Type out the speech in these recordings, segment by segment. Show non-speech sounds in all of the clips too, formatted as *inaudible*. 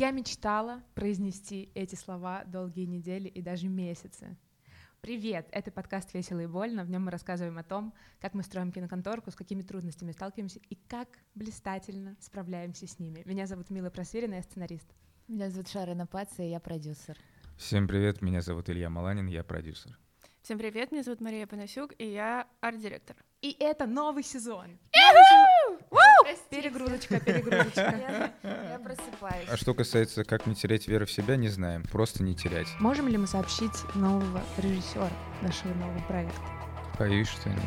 Я мечтала произнести эти слова долгие недели и даже месяцы. Привет! Это подкаст «Весело и больно». В нем мы рассказываем о том, как мы строим киноконторку, с какими трудностями сталкиваемся и как блистательно справляемся с ними. Меня зовут Мила Просверина, я сценарист. Меня зовут Шарина Паца, и я продюсер. Всем привет, меня зовут Илья Маланин, я продюсер. Всем привет, меня зовут Мария Панасюк, и я арт-директор. И это новый сезон. Перегрузочка, перегрузочка. Я просыпаюсь. А что касается, как не терять веру в себя, не знаем. Просто не терять. Можем ли мы сообщить нового режиссера нашего нового проекта? Боюсь, что нет.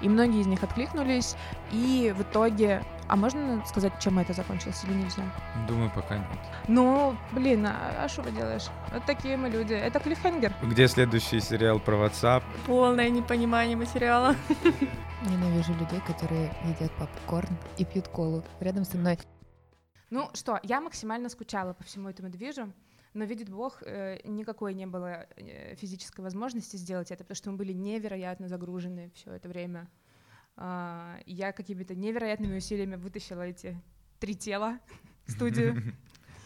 И многие из них откликнулись, и в итоге... А можно сказать, чем это закончилось или нельзя? Думаю, пока нет. Ну, блин, а что вы делаешь? Вот такие мы люди. Это клиффхенгер. Где следующий сериал про WhatsApp? Полное непонимание материала. *laughs* Ненавижу людей, которые едят попкорн и пьют колу рядом со мной. Ну что, я максимально скучала по всему этому движу, но, видит Бог, э, никакой не было э, физической возможности сделать это, потому что мы были невероятно загружены все это время. А, Я какими-то невероятными усилиями вытащила эти три тела в студию. *laughs*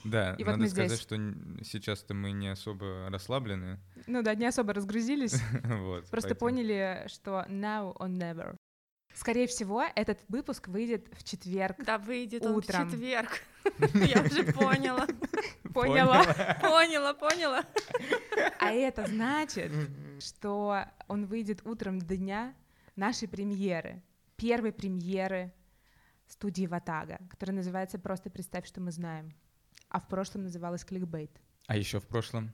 Да, И вот надо мы сказать, здесь. что сейчас-то мы не особо расслаблены. Ну да, не особо разгрузились, *laughs* вот, просто поэтому- поняли, что now or never. Скорее всего, этот выпуск выйдет в четверг. Да, выйдет он Утром. в четверг. *laughs* Я уже поняла. *laughs* Поняла? *laughs* Поняла, поняла. А это значит, что он выйдет утром дня нашей премьеры, первой премьеры студии Ватага, которая называется «Просто представь, что мы знаем», а в прошлом называлась «Кликбейт». А еще в прошлом?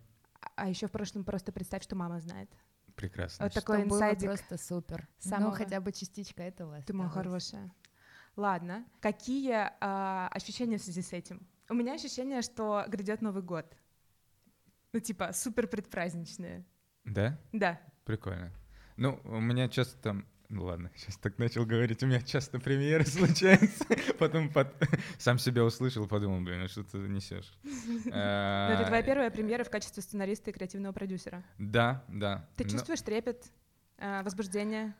А еще в прошлом «Просто представь, что мама знает». Прекрасно. Вот такой Что было инсайдик. просто супер. самого- Ну, хотя бы частичка этого Ты моя хорошая. Ладно. Какие а, ощущения в связи с этим? У меня ощущение, что грядет Новый год. Ну, типа, супер предпраздничные. Да? Да. Прикольно. Ну, у меня часто там... Ну ладно, сейчас так начал говорить, у меня часто премьеры *laughs* случаются. Потом под- сам себя услышал, подумал, блин, ну что ты несешь? Но *laughs* Ну, это твоя А, первая премьера в качестве сценариста и креативного продюсера. Да, да. Ты чувствуешь трепет, а, возбуждение?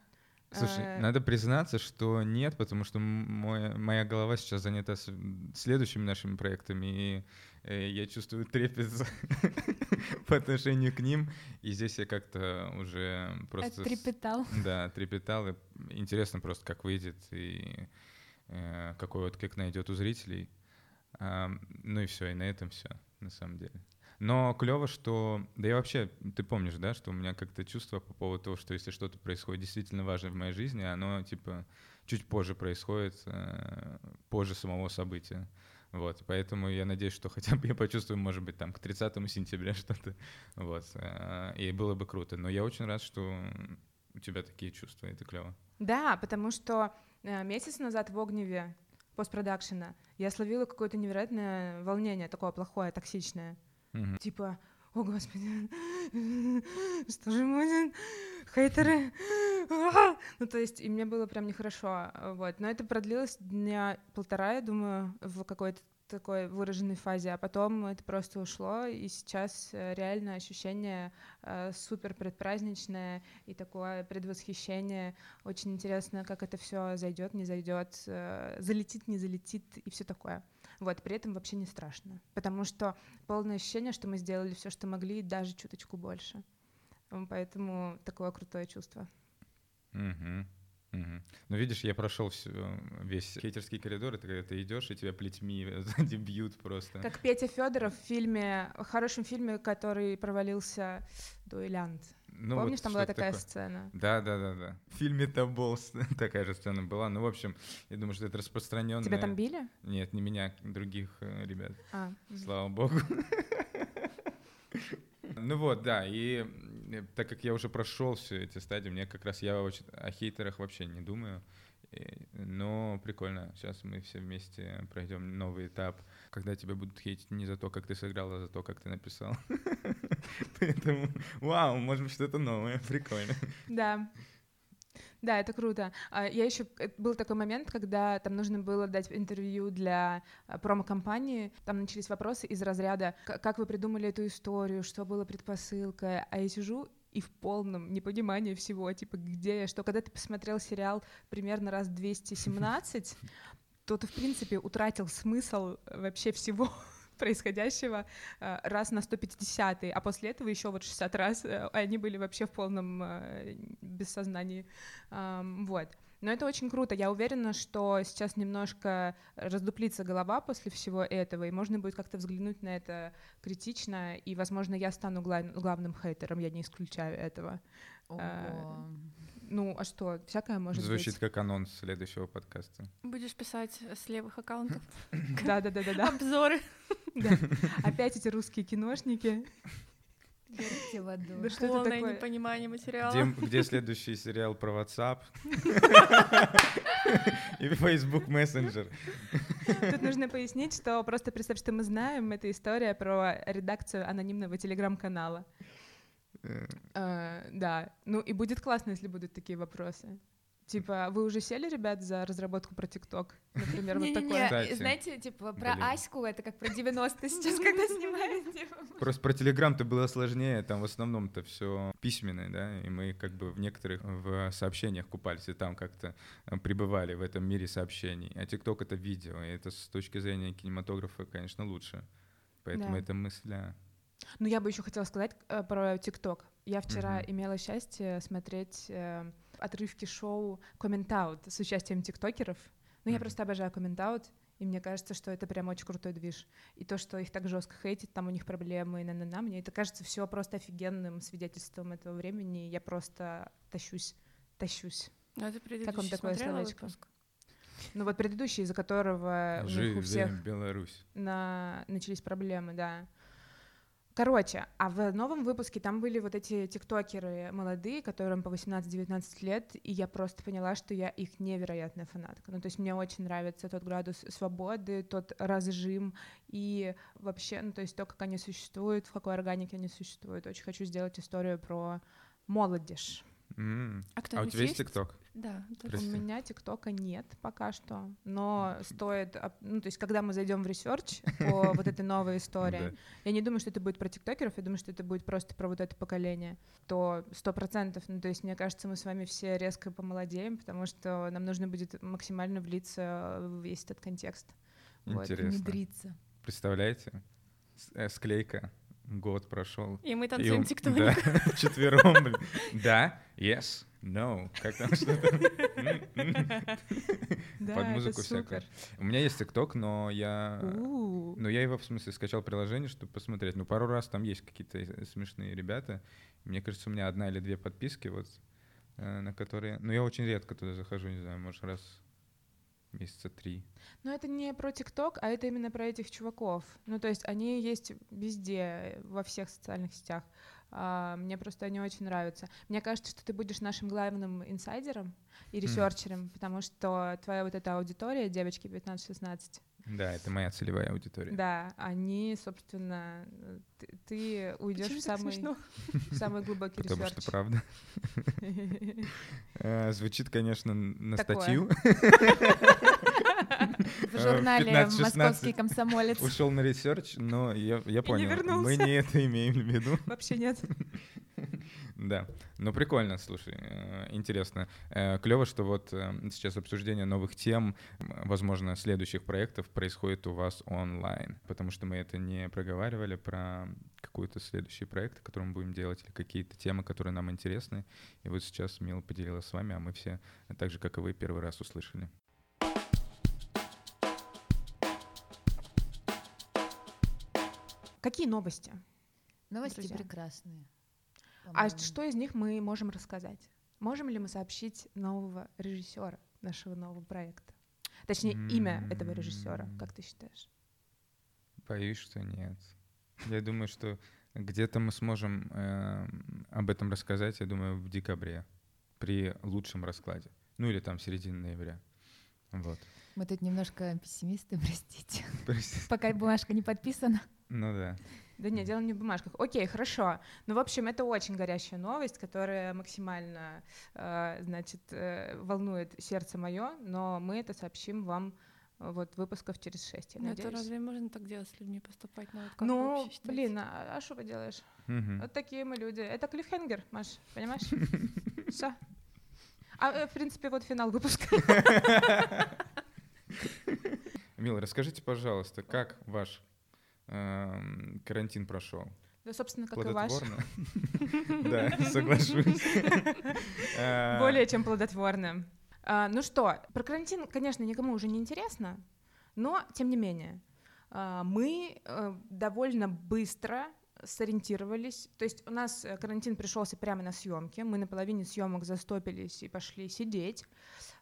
Слушай, Э, надо признаться, что нет, потому что мой- моя голова сейчас занята с- следующими нашими проектами, и э, я чувствую трепет *laughs* по отношению к ним, и здесь я как-то уже просто... Трепетал. *laughs* Да, трепетал, и интересно просто, как выйдет, и э, какой отклик найдет у зрителей. А, ну и все, и на этом все, на самом деле. Но клево, что... Да я вообще, ты помнишь, да, что у меня как-то чувство по поводу того, что если что-то происходит действительно важное в моей жизни, оно, типа, чуть позже происходит, э, позже самого события. Вот, поэтому я надеюсь, что хотя бы я почувствую, может быть, там, к 30 сентября *laughs* что-то, вот, э, и было бы круто. Но я очень рад, что у тебя такие чувства, это клево. Да, потому что э, месяц назад в «Огневе» постпродакшена я словила какое-то невероятное волнение, такое плохое, токсичное. Мгм. Типа, о господи, что же будет? Хейтеры. А!» Ну, то есть, и мне было прям нехорошо. Вот. Но это продлилось дня полтора, я думаю, в какой-то такой выраженной фазе, а потом это просто ушло, и сейчас э, реально ощущение э, супер предпраздничное и такое предвосхищение. Очень интересно, как это все зайдет, не зайдет, э, залетит, не залетит и все такое. Вот, при этом вообще не страшно, потому что полное ощущение, что мы сделали все, что могли, и даже чуточку больше. Поэтому такое крутое чувство. Мгм. Мгм. Ну, видишь, я прошел весь хейтерский коридор, это когда ты идешь, и тебя плетьми *laughs* бьют просто. Как Петя Федоров в фильме, в хорошем фильме, который провалился «Дуэлянт». Ну, вот Помнишь, там была такая такое. сцена? Да, да, да, да. В фильме Табол *laughs* такая же сцена была. Ну, в общем, я думаю, что это распространенное. Тебя там били? Нет, не меня, других э, ребят. А. Слава богу. *laughs* Ну вот, да, и э, так как я уже прошел все эти стадии, мне как раз я очень о хейтерах вообще не думаю. Но прикольно, сейчас мы все вместе пройдем новый этап, когда тебя будут хейтить не за то, как ты сыграл, а за то, как ты написал. *laughs* Поэтому, вау, может быть, что-то новое, *laughs* прикольно. Да. Да, это круто. А, Я еще был такой момент, когда там нужно было дать интервью для а, промо-компании. Там начались вопросы из разряда: «К- как вы придумали эту историю, что было предпосылкой. А я сижу и в полном непонимании всего, типа, где я, что. Когда ты посмотрел сериал примерно раз 217, *laughs* то ты, в принципе, утратил смысл вообще всего происходящего э, раз на 150, а после этого еще вот 60 раз э, они были вообще в полном э, бессознании. Вот. Но это очень круто. Я уверена, что сейчас немножко раздуплится голова после всего этого, и можно будет как-то взглянуть на это критично, и, возможно, я стану глав- главным хейтером, я не исключаю этого. Ого. Ну, а что, всякое может Звучит быть. как анонс следующего подкаста. Будешь писать с левых аккаунтов *laughs* Да-да-да-да-да. обзоры. Да. Опять эти русские киношники. Верьте в аду. Да что это Полное такое? непонимание материала. Где, где следующий сериал про WhatsApp? И Facebook Messenger. Тут нужно пояснить, что просто представь, что мы знаем, это история про редакцию анонимного телеграм-канала. Э, Да, ну и будет классно, если будут такие вопросы. Типа, вы уже сели, ребят, за разработку про ТикТок? Например, вот такое. Знаете, типа про. Аську это как про 90 сейчас, когда *laughs* снимают. типа. Просто про Телеграм-то было сложнее, там в основном-то все письменное, да, и мы как бы в некоторых в сообщениях купались, и там как-то э, пребывали в этом мире сообщений. А ТикТок — это видео, и это с точки зрения кинематографа, конечно, лучше. Поэтому это мысль, Ну, я бы еще хотела сказать э, про ТикТок. Я вчера Мгм. имела счастье смотреть э, отрывки шоу Комментаут с участием тиктокеров. Ну, я Мгм. просто обожаю Комментаут, и мне кажется, что это прям очень крутой движ. И то, что их так жестко хейтит, там у них проблемы, и на-на-на, мне это кажется все просто офигенным свидетельством этого времени. Я просто тащусь, тащусь. Ну, это предыдущий такое смотрела словечко? выпуск? Ну вот предыдущий, из-за которого у них у всех Беларусь. на... начались проблемы, да. Короче, а в новом выпуске там были вот эти тиктокеры молодые, которым по 18-19 лет, и я просто поняла, что я их невероятная фанатка. Ну, то есть мне очень нравится тот градус свободы, тот разжим, и вообще, ну, то есть то, как они существуют, в какой органике они существуют. Очень хочу сделать историю про молодежь. М. А А у тебя есть ТикТок? Да. Прости. У меня ТикТока нет пока что, но стоит, ну, то есть когда мы зайдем в research по вот этой новой истории, я не думаю, что это будет про тиктокеров, я думаю, что это будет просто про вот это поколение, то сто процентов, ну, то есть мне кажется, мы с вами все резко помолодеем, потому что нам нужно будет максимально влиться в весь этот контекст. Вот. Интересно. Внедриться. Представляете? Э, Склейка. Год прошел. И мы танцуем тиктоник. Да, *laughs* *laughs* четвером, блин. Да, yes, no. Как там что-то? *laughs* Под музыку супер. У меня есть ТикТок, но я... Ну, я его, в смысле, скачал приложение, чтобы посмотреть. Ну, пару раз там есть какие-то смешные ребята. Мне кажется, у меня одна или две подписки, вот, э, на которые... Ну, я очень редко туда захожу, не знаю, может, раз месяца три. Но это не про ТикТок, а это именно про этих чуваков. Ну, то есть они есть везде, во всех социальных сетях. А, мне просто они очень нравятся. Мне кажется, что ты будешь нашим главным инсайдером и researcher ом, потому что твоя вот эта аудитория, девочки 15-16, Да, это моя целевая аудитория. да, они, собственно, э, ты, ты уйдешь Почему в самый, в самый глубокий Потому research. что правда. *laughs* Э, Звучит, конечно, на Такое. статью. *laughs* В журнале 15-16. «Московский комсомолец». Ушел на research, но я, я понял. Мы вернулся. не это имеем в виду. Вообще нет. *laughs* Да, ну прикольно, слушай, э, интересно. Клево, что вот э, сейчас обсуждение новых тем, возможно, следующих проектов происходит у вас онлайн, потому что мы это не проговаривали про какой-то следующий проект, который мы будем делать, или какие-то темы, которые нам интересны. И вот сейчас Мила поделилась с вами, а мы все, так же, как и вы, первый раз услышали. Какие новости? Новости Друзья. прекрасные. А что из них мы можем рассказать? Можем ли мы сообщить нового режиссера нашего нового проекта? Точнее, имя этого режиссера, как ты считаешь? Боюсь, что нет. Я думаю, что где-то мы сможем э, об этом рассказать, я думаю, в декабре, при лучшем раскладе. Ну или там середине ноября. Вот. Мы тут немножко пессимисты, *laughs* простите. Прости. Пока бумажка не подписана. Ну да. Да нет, дело не в бумажках. Окей, хорошо. Ну, в общем, это очень горящая новость, которая максимально, э, значит, э, волнует сердце мое, но мы это сообщим вам э, вот выпусков через шесть, я Ну, это надеюсь. разве можно так делать с людьми поступать? Ну, вот как Ну, блин, а что вы делаешь? Мгм. Вот такие мы люди. Это клиффхенгер, Маш, понимаешь? *laughs* Все. А, э, в принципе, вот финал выпуска. *laughs* Мила, расскажите, пожалуйста, как ваш карантин прошел. Да, собственно, как и ваш. *laughs* Да, соглашусь. *laughs* Э, Более чем плодотворно. А, Ну что, про карантин, конечно, никому уже не интересно, но тем не менее а, мы э, довольно быстро сориентировались. То есть у нас э, карантин пришелся прямо на съемки. Мы на половине съемок застопились и пошли сидеть.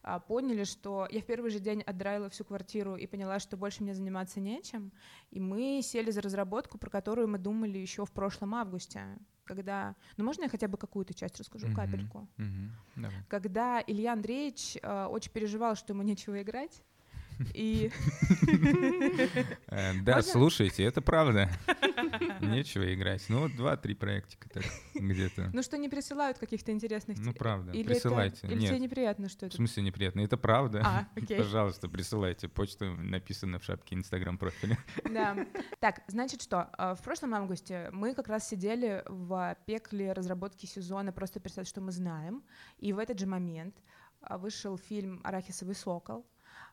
А, Поняли, что я в первый же день отдраила всю квартиру и поняла, что больше мне заниматься нечем. И мы сели за разработку, про которую мы думали еще в прошлом августе, когда... Ну, можно я хотя бы какую-то часть расскажу, мгм, капельку? мгм, давай. Когда Илья Андреевич э, очень переживал, что ему нечего играть, и Э, Да, слушайте, это правда. *laughs* *laughs* Нечего играть. Ну, вот два-три проектика так *laughs* где-то. ну что не присылают каких-то интересных Ну, правда, или присылайте. Это, или Нет. тебе неприятно, что В это? смысле неприятно? Это правда. А, *laughs* окей. Пожалуйста, присылайте. Почта написана в шапке Инстаграм профиля. Да. Так, значит что, э, в прошлом августе мы как раз сидели в пекле разработки сезона «Просто представь, что мы знаем», и в этот же момент а, вышел фильм «Арахисовый сокол»,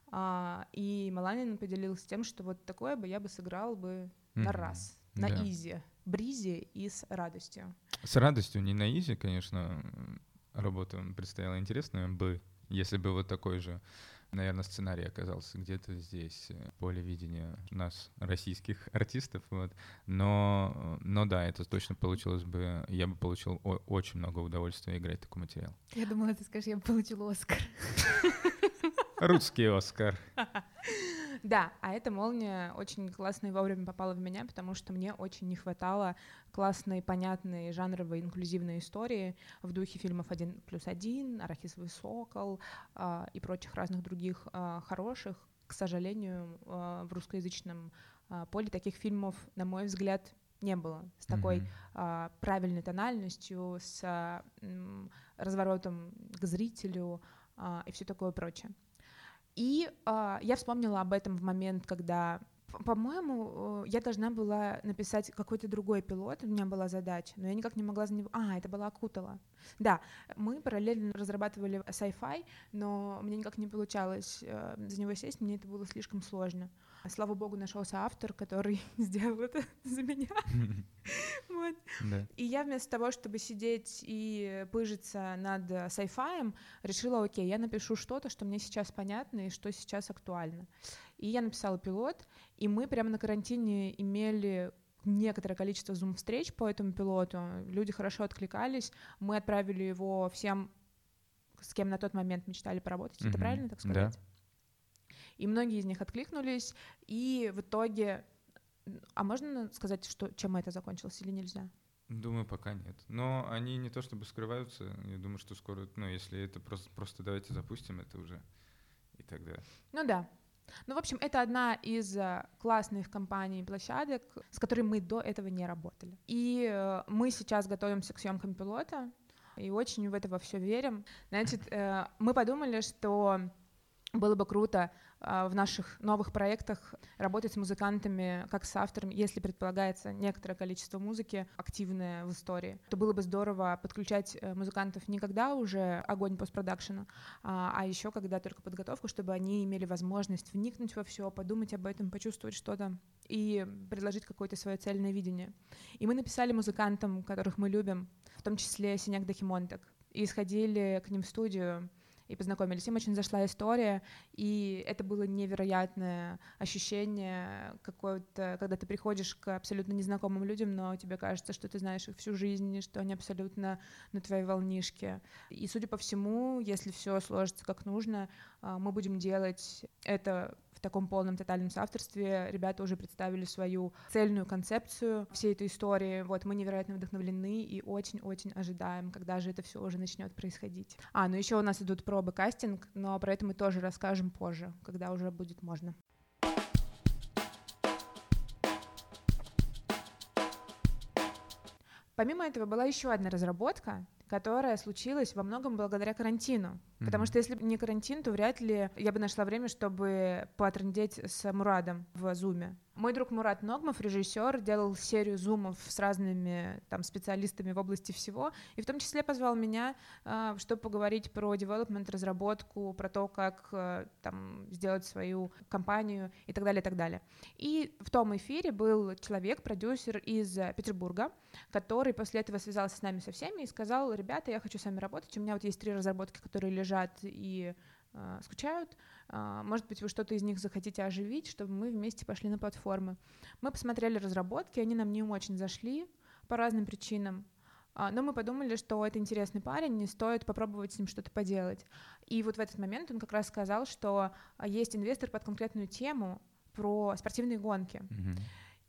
а, и Маланин поделился тем, что вот такое бы я бы сыграл бы на Мгм. раз, на Да. изи, бризе и с радостью. С радостью, не на изи, конечно, работа предстояла интересная бы, если бы вот такой же, наверное, сценарий оказался где-то здесь, э, поле видения нас, российских артистов, вот. Но, э, но да, это точно получилось бы, я бы получил о- очень много удовольствия играть такой материал. Я думала, ты скажешь, я получила Оскар. Русский Оскар. *laughs* Да, а эта молния очень классно и вовремя попала в меня, потому что мне очень не хватало классной, понятной, жанровой, инклюзивной истории в духе фильмов «Один плюс один», «Арахисовый сокол» а, и прочих разных других а, хороших. К сожалению, а, в русскоязычном поле таких фильмов, на мой взгляд, не было с такой Мгм. а, правильной тональностью, с м, разворотом к зрителю а, и все такое прочее. И а, я вспомнила об этом в момент, когда, по-моему, э, я должна была написать какой-то другой пилот, у меня была задача, но я никак не могла за него... А, это была Акутала. Да, мы параллельно разрабатывали sci-fi, но мне никак не получалось э, за него сесть, мне это было слишком сложно. Слава богу, нашелся автор, который *laughs* сделал это *laughs* за меня. *laughs* Вот. Да. И я вместо того, чтобы сидеть и пыжиться над э, сайфаем, решила, окей, я напишу что-то, что мне сейчас понятно и что сейчас актуально. И я написала пилот, и мы прямо на карантине имели некоторое количество зум-встреч по этому пилоту. Люди хорошо откликались. Мы отправили его всем, с кем на тот момент мечтали поработать. Это правильно так Да. И многие из них откликнулись, и в итоге... А можно сказать, что, чем это закончилось или нельзя? Думаю, пока нет. Но они не то чтобы скрываются. Я думаю, что скоро, ну, если это просто, просто давайте запустим это уже. И тогда. Ну да. Ну, в общем, это одна из э, классных компаний площадок, с которой мы до этого не работали. И э, мы сейчас готовимся к съемкам пилота, и очень в это во все верим. Значит, э, мы подумали, что было бы круто в наших новых проектах работать с музыкантами, как с автором, если предполагается некоторое количество музыки активное в истории, то было бы здорово подключать э, музыкантов не когда уже огонь постпродакшена, а, а еще когда только подготовку, чтобы они имели возможность вникнуть во все, подумать об этом, почувствовать что-то и предложить какое-то свое цельное видение. И мы написали музыкантам, которых мы любим, в том числе Синяк Дахимонтек, и сходили к ним в студию и познакомились. Им очень зашла история, и это было невероятное ощущение какое-то, когда ты приходишь к абсолютно незнакомым людям, но тебе кажется, что ты знаешь их всю жизнь, что они абсолютно на твоей волнишке. И, судя по всему, если все сложится как нужно, а, мы будем делать это в таком полном тотальном соавторстве. Ребята уже представили свою цельную концепцию всей этой истории. Вот мы невероятно вдохновлены и очень-очень ожидаем, когда же это все уже начнет происходить. А, ну еще у нас идут пробы кастинг, но про это мы тоже расскажем позже, когда уже будет можно. Помимо этого была еще одна разработка, которая случилась во многом благодаря карантину. Потому Мгм. что если бы не карантин, то вряд ли я бы нашла время, чтобы потрындеть с Мурадом в Зуме. Мой друг Мурат Ногмов, режиссер, делал серию зумов с разными там специалистами в области всего, и в том числе позвал меня, а, чтобы поговорить про девелопмент, разработку, про то, как а, там сделать свою компанию и так далее, и так далее. И в том эфире был человек, продюсер из э, Петербурга, который после этого связался с нами со всеми и сказал, ребята, я хочу с вами работать, у меня вот есть три разработки, которые лежат и э, скучают, А, может быть, вы что-то из них захотите оживить, чтобы мы вместе пошли на платформы. Мы посмотрели разработки, они нам не очень зашли по разным причинам, А, но мы подумали, что это интересный парень, не стоит попробовать с ним что-то поделать. И вот в этот момент он как раз сказал, что а, есть инвестор под конкретную тему про спортивные гонки. Мгм.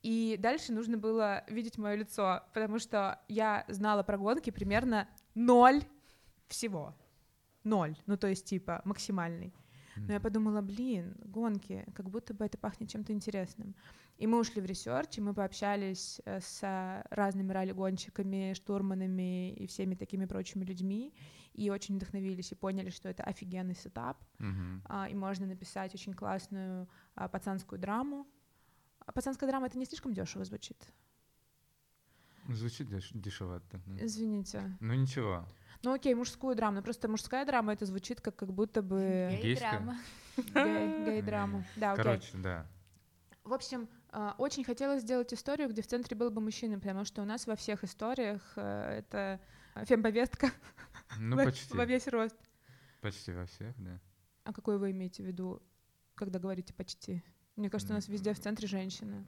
И дальше нужно было видеть мое лицо, потому что я знала про гонки примерно ноль всего. Ноль. Ну, то есть, типа, максимальный. Но я подумала, блин, гонки, как будто бы это пахнет чем-то интересным. И мы ушли в research, и мы пообщались э, с разными ралли-гонщиками, штурманами и всеми такими прочими людьми, и очень вдохновились, и поняли, что это офигенный сетап, а, и можно написать очень классную а, пацанскую драму. А пацанская драма — это не слишком дешево звучит? Звучит деш- дешевато. Извините. Ну ничего. Ну окей, мужскую драму, но просто мужская драма — это звучит как, как будто бы Гейская? драма. гей- гей-драма. Да, окей. Короче, да. В общем, а, очень хотелось сделать историю, где в центре был бы мужчина, потому что у нас во всех историях э, это фемповестка Ну во, почти. во весь рост. Почти во всех, да. А какой вы имеете в виду, когда говорите почти? Мне кажется, у нас везде в центре женщины.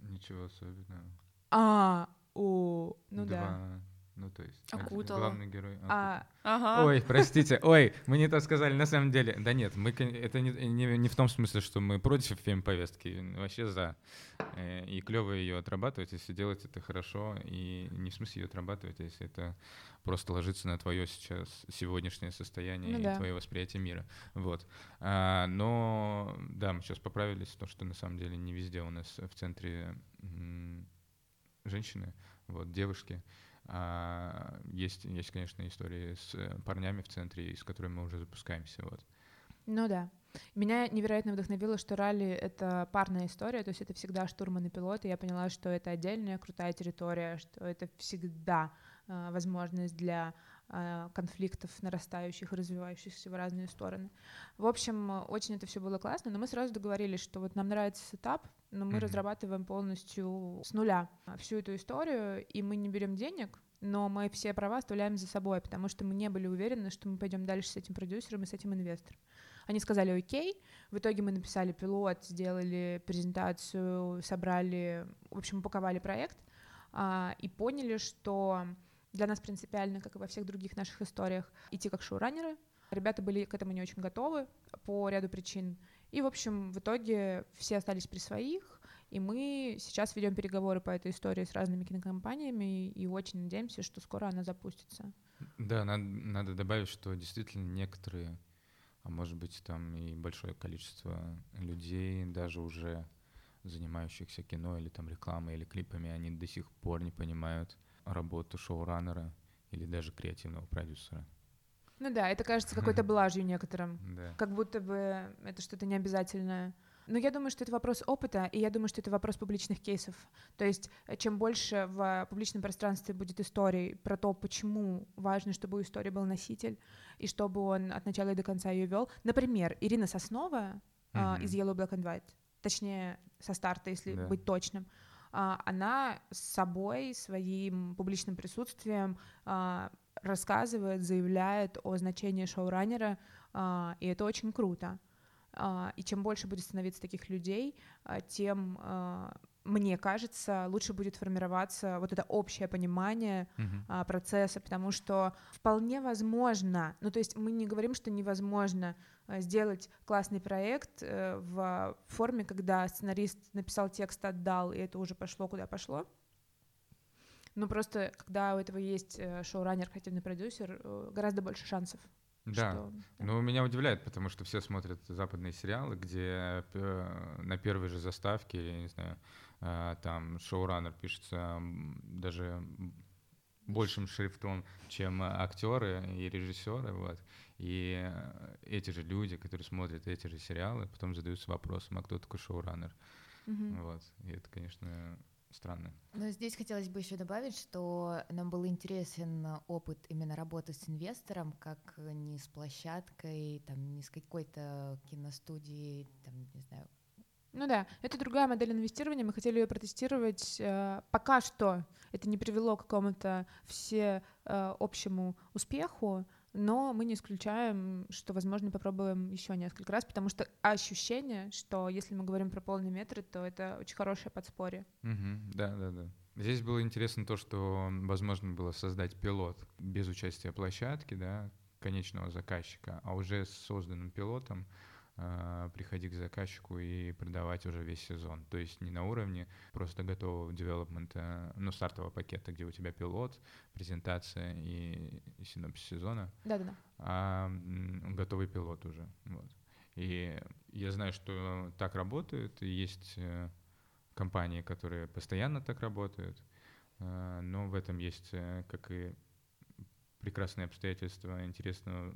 Ничего особенного. А, о, ну да. Два, Ну, то есть... Окутала. Главный герой. А, Ага. Ой, простите, ой, мы не то сказали, на самом деле. Да нет, мы, это не, не, не в том смысле, что мы против фем-повестки, вообще за. Э, И клево ее отрабатывать, если делать это хорошо, и не в смысле ее отрабатывать, а если это просто ложится на твое сейчас сегодняшнее состояние Ну и да. твое восприятие мира. Вот. А, но да, мы сейчас поправились, то, что на самом деле не везде у нас в центре м, женщины, вот, девушки. А, есть, есть, конечно, истории с э, парнями в центре, с которыми мы уже запускаемся. Вот. ну да. Меня невероятно вдохновило, что ралли — это парная история, то есть это всегда штурман и пилот, и я поняла, что это отдельная крутая территория, что это всегда э, возможность для конфликтов нарастающих и развивающихся в разные стороны. В общем, э, очень это все было классно, но мы сразу договорились, что вот нам нравится сетап, но мы Мгм. разрабатываем полностью с нуля всю эту историю, и мы не берем денег, но мы все права оставляем за собой, потому что мы не были уверены, что мы пойдем дальше с этим продюсером и с этим инвестором. Они сказали окей, в итоге мы написали пилот, сделали презентацию, собрали, в общем, упаковали проект а, и поняли, что для нас принципиально, как и во всех других наших историях, идти как шоураннеры. Ребята были к этому не очень готовы по ряду причин. И, в общем, в итоге все остались при своих, и мы сейчас ведем переговоры по этой истории с разными кинокомпаниями и очень надеемся, что скоро она запустится. Да, надо, надо добавить, что действительно некоторые, а может быть там и большое количество людей, даже уже занимающихся кино или там рекламой или клипами, они до сих пор не понимают работу шоураннера или даже креативного продюсера. Ну да, это кажется какой-то *laughs* блажью некоторым. Да. как будто бы это что-то необязательное. Но я думаю, что это вопрос опыта, и я думаю, что это вопрос публичных кейсов. То есть э, чем больше в публичном пространстве будет историй про то, почему важно, чтобы у истории был носитель, и чтобы он от начала и до конца ее вел. Например, Ирина Соснова Мгм. из Yellow Black and White, точнее, со старта, если Да. быть точным, она с собой, своим публичным присутствием а, рассказывает, заявляет о значении шоураннера, а, и это очень круто. А, И чем больше будет становиться таких людей, а, тем, а, мне кажется, лучше будет формироваться вот это общее понимание Мгм. а, процесса, потому что вполне возможно, ну то есть мы не говорим, что невозможно а, сделать классный проект э, в форме, когда сценарист написал текст, отдал, и это уже пошло куда пошло. Но просто когда у этого есть э, шоураннер, креативный продюсер, э, гораздо больше шансов. Да. что- да. Ну, меня удивляет, потому что все смотрят западные сериалы, где э, на первой же заставке, я не знаю, э, там шоураннер пишется даже большим шрифтом, чем актеры и режиссеры, вот. И э, эти же люди, которые смотрят эти же сериалы, потом задаются вопросом, а кто такой шоураннер? Мгм. Вот. И это, конечно, странно. Но здесь хотелось бы еще добавить, что нам был интересен опыт именно работы с инвестором, как не с площадкой, там, не с какой-то киностудией, там, не знаю, Ну да, это другая модель инвестирования. Мы хотели ее протестировать. э, Пока что это не привело к какому-то все э, общему успеху, но мы не исключаем, что, возможно, попробуем еще несколько раз, потому что ощущение, что если мы говорим про полные метры, то это очень хорошее подспорье. Мгм. Да, да, да. Здесь было интересно то, что возможно было создать пилот без участия площадки, да, конечного заказчика, а уже с созданным пилотом приходить к заказчику и продавать уже весь сезон. То есть не на уровне просто готового девелопмента, ну, стартового пакета, где у тебя пилот, презентация и, и синопсис сезона, Да-да-да. а готовый пилот уже. Вот. И я знаю, что так работает, и есть э, компании, которые постоянно так работают, э, но в этом есть, э, как и прекрасные обстоятельства интересного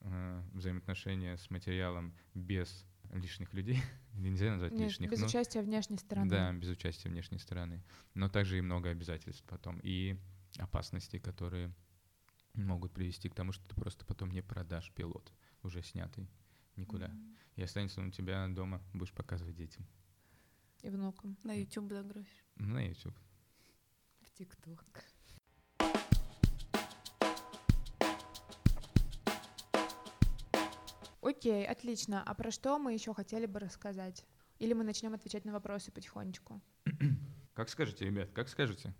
взаимоотношения с материалом без лишних людей, *laughs* нельзя назвать Нет, лишних, без но- участия внешней стороны. да, без участия внешней стороны. Но также и много обязательств потом. И опасностей, которые могут привести к тому, что ты просто потом не продашь пилот, уже снятый никуда. И останется он у тебя дома, будешь показывать детям. И внукам. На YouTube загрузишь. На YouTube. в ТикТок. Окей, отлично. А про что мы еще хотели бы рассказать? Или мы начнем отвечать на вопросы потихонечку? *clears throat* Как скажете, ребят, как скажете?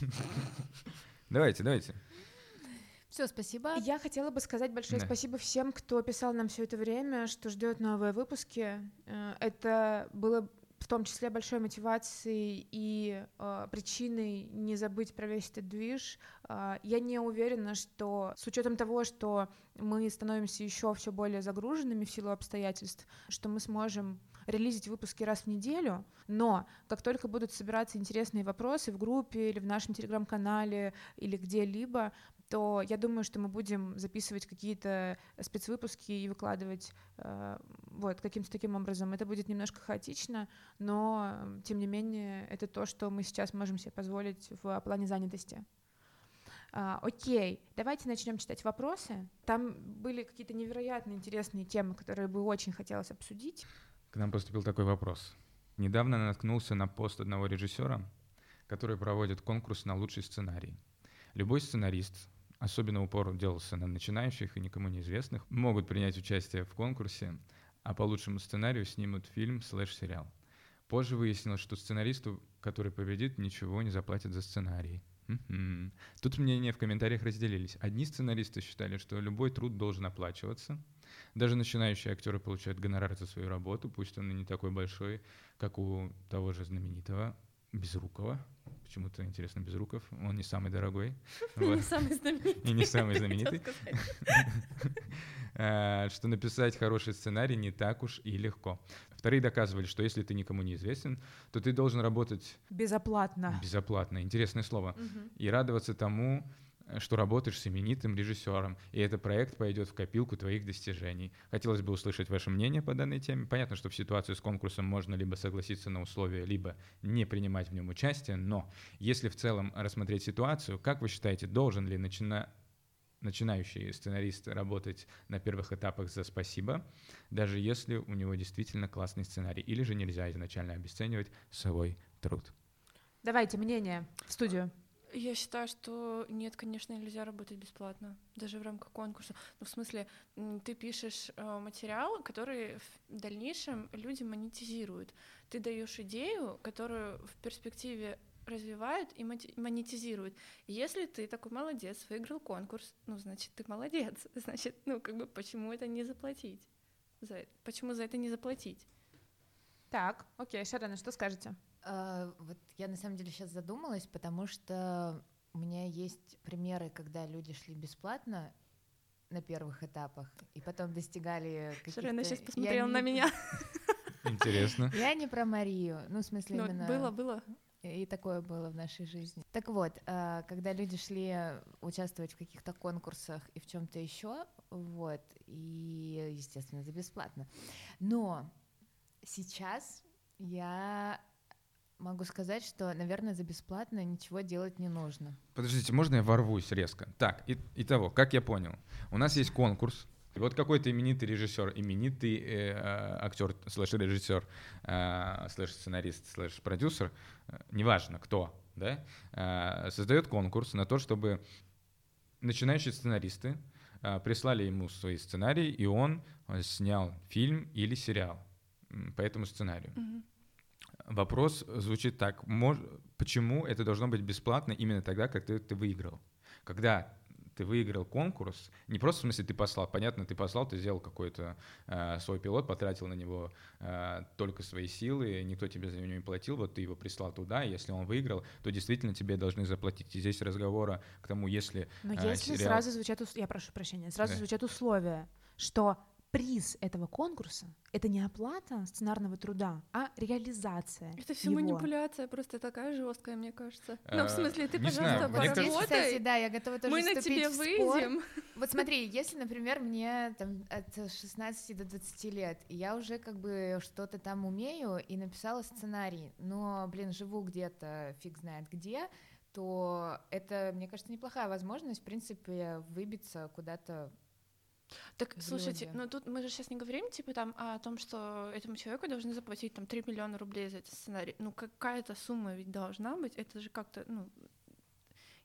*laughs* Давайте, давайте. Все, спасибо. Я хотела бы сказать большое Да. спасибо всем, кто писал нам все это время, что ждет новые выпуски. Э, Это было в том числе большой мотивацией и э, причиной не забыть про весь этот движ. Э, я не уверена, что с учетом того, что мы становимся еще все более загруженными в силу обстоятельств, что мы сможем релизить выпуски раз в неделю, но как только будут собираться интересные вопросы в группе или в нашем телеграм-канале или где-либо, то я думаю, что мы будем записывать какие-то спецвыпуски и выкладывать э, вот каким-то таким образом. Это будет немножко хаотично, но тем не менее это то, что мы сейчас можем себе позволить в плане занятости. А, окей, давайте начнем читать вопросы. Там были какие-то невероятно интересные темы, которые бы очень хотелось обсудить. К нам поступил такой вопрос. Недавно наткнулся на пост одного режиссера, который проводит конкурс на лучший сценарий. Любой сценарист, особенно упор делался на начинающих и никому неизвестных, могут принять участие в конкурсе, а по лучшему сценарию снимут фильм слэш-сериал. Позже выяснилось, что сценаристу, который победит, ничего не заплатят за сценарий. Мгм. Тут мнения в комментариях разделились. Одни сценаристы считали, что любой труд должен оплачиваться, даже начинающие актеры получают гонорар за свою работу, пусть он и не такой большой, как у того же знаменитого Безрукова. Почему-то интересно Безруков, он не самый дорогой. *laughs* Не самый знаменитый. И не самый *laughs* знаменитый. А, *laughs* что написать хороший сценарий не так уж и легко. Вторые доказывали, что если ты никому не известен, то ты должен работать Безоплатно. безоплатно. Интересное слово. И радоваться тому, э, что работаешь с именитым режиссером, и этот проект пойдет в копилку твоих достижений. Хотелось бы услышать ваше мнение по данной теме. Понятно, что в ситуации с конкурсом можно либо согласиться на условия, либо не принимать в нем участие, но если в целом рассмотреть ситуацию, как вы считаете, должен ли начина- начинающий сценарист работать на первых этапах за спасибо, даже если у него действительно классный сценарий, или же нельзя изначально обесценивать свой труд? Давайте мнение в студию. Я считаю, что нет, конечно, нельзя работать бесплатно, даже в рамках конкурса. Ну, в смысле, ты пишешь э, материал, который в дальнейшем люди монетизируют. Ты даешь идею, которую в перспективе развивают и монетизируют. Если ты такой молодец, выиграл конкурс, ну, значит, ты молодец. *laughs* Значит, ну, как бы, почему это не заплатить? За? Почему за это не заплатить? Так, окей, Шарена, что скажете? А, вот я на самом деле сейчас задумалась, потому что у меня есть примеры, когда люди шли бесплатно на первых этапах и потом достигали каких-то... Шарена сейчас Я посмотрела не- на меня. Интересно. Я не про Марию, ну, в смысле Ну, именно... было, было. И такое было в нашей жизни. Так вот, а, когда люди шли участвовать в каких-то конкурсах и в чем-то еще, вот, и, естественно, это бесплатно. Но сейчас я могу сказать, что, наверное, за бесплатно ничего делать не нужно. Подождите, можно я ворвусь резко? Так, и, итого, как я понял, у нас есть конкурс, и вот какой-то именитый режиссер, именитый э, актер, slash режиссер, э, slash сценарист, slash продюсер, э, неважно кто, да, э, создает конкурс на то, чтобы начинающие сценаристы э, прислали ему свои сценарии, и он снял фильм или сериал по этому сценарию. Мгм. Вопрос звучит так: мож- почему это должно быть бесплатно именно тогда, когда ты, ты выиграл? Когда ты выиграл конкурс, не просто в смысле ты послал, понятно, ты послал, ты сделал какой-то э, свой пилот, потратил на него э, только свои силы, никто тебе за него не платил, вот ты его прислал туда, и если он выиграл, то действительно тебе должны заплатить. И здесь разговора к тому, если Но если сериал- сразу звучат, ус- я прошу прощения, сразу Да. звучат условия, что приз этого конкурса — это не оплата сценарного труда, а реализация Это все его. манипуляция, просто такая жесткая, мне кажется. Ну, Э, в смысле, ты, знаю, пожалуйста, здесь, поработай, кстати, да, я готова тоже мы на тебе выйдем. Вот смотри, если, например, мне там от 16 до 20 лет, и я уже как бы что-то там умею и написала сценарий, но, блин, живу где-то, фиг знает где, то это, мне кажется, неплохая возможность, в принципе, выбиться куда-то. Так, в слушайте, ну тут мы же сейчас не говорим, типа, там, о том, что этому человеку должны заплатить там 3 миллиона рублей за этот сценарий. Ну, какая-то сумма ведь должна быть, это же как-то, ну,